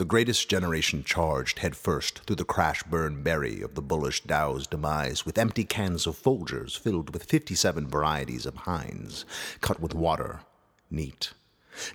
The greatest generation charged headfirst through the crash burn berry of the bullish Dow's demise with empty cans of Folgers filled with 57 varieties of Heinz, cut with water, neat.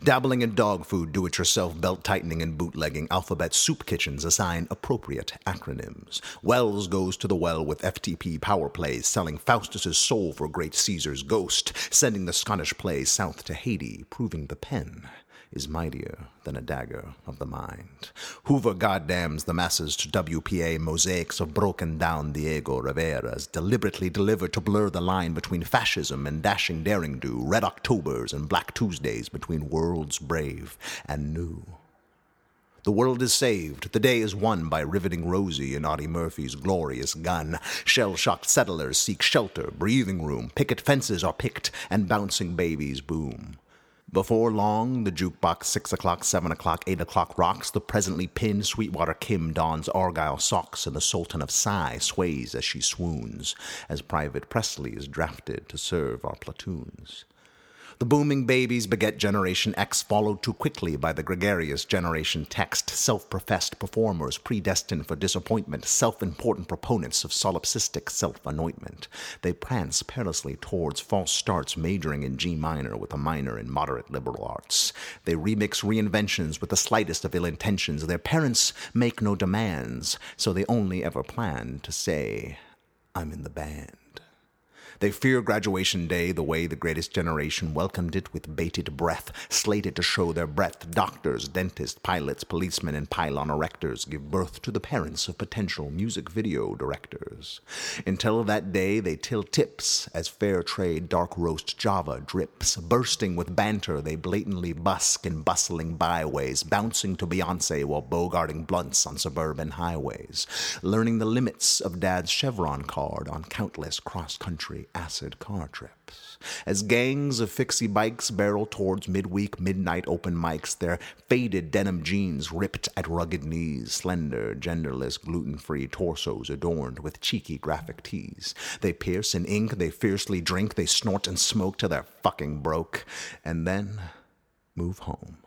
Dabbling in dog food, do it yourself, belt tightening, and bootlegging, alphabet soup kitchens assign appropriate acronyms. Welles goes to the well with FTP power plays, selling Faustus's soul for great Caesar's ghost, sending the Scottish play south to Haiti, proving the pen is mightier than a dagger of the mind. Hoover goddams the masses to WPA mosaics of broken down Diego Rivera's, deliberately delivered to blur the line between fascism and dashing daring do, red Octobers and black Tuesdays between worlds brave and new. The world is saved. The day is won by riveting Rosie and Audie Murphy's glorious gun. Shell shocked settlers seek shelter, breathing room, picket fences are picked, and bouncing babies boom. Before long, the jukebox, 6 o'clock, 7 o'clock, 8 o'clock rocks. The presently pinned Sweetwater Kim dons Argyle socks, and the Sultan of Psy sways as she swoons, as Private Presley is drafted to serve our platoons. The booming babies beget Generation X, followed too quickly by the gregarious Generation Text, self professed performers predestined for disappointment, self important proponents of solipsistic self anointment. They prance perilously towards false starts, majoring in G minor with a minor in moderate liberal arts. They remix reinventions with the slightest of ill intentions. Their parents make no demands, so they only ever plan to say, I'm in the band. They fear graduation day the way the greatest generation welcomed it with bated breath, slated to show their breadth. Doctors, dentists, pilots, policemen, and pylon erectors give birth to the parents of potential music video directors. Until that day, they till tips as fair trade dark roast Java drips. Bursting with banter, they blatantly busk in bustling byways, bouncing to Beyonce while bogarting blunts on suburban highways, learning the limits of dad's Chevron card on countless cross country acid car trips. As gangs of fixie bikes barrel towards midweek midnight open mics, their faded denim jeans ripped at rugged knees, slender, genderless, gluten free torsos adorned with cheeky graphic tees. They pierce and ink, they fiercely drink, they snort and smoke till they're fucking broke, and then move home.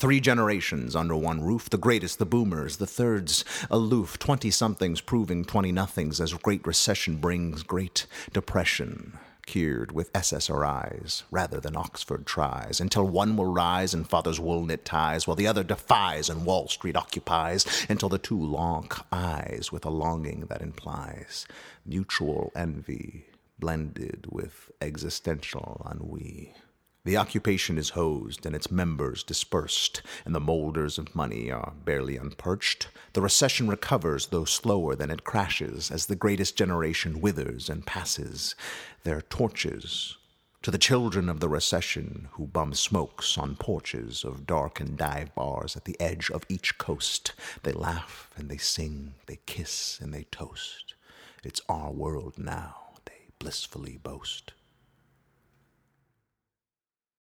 Three generations under one roof, the greatest, the boomers, the thirds, aloof, twenty somethings proving twenty nothings as Great Recession brings Great Depression, cured with SSRIs rather than Oxford tries, until one will rise in father's wool knit ties, while the other defies and Wall Street occupies, until the two lock eyes with a longing that implies mutual envy blended with existential ennui. The occupation is hosed and its members dispersed, and the moulders of money are barely unperched. The recession recovers, though slower than it crashes, as the greatest generation withers and passes their torches to the children of the recession who bum smokes on porches of darkened dive bars at the edge of each coast. They laugh and they sing, they kiss and they toast. It's our world now, they blissfully boast.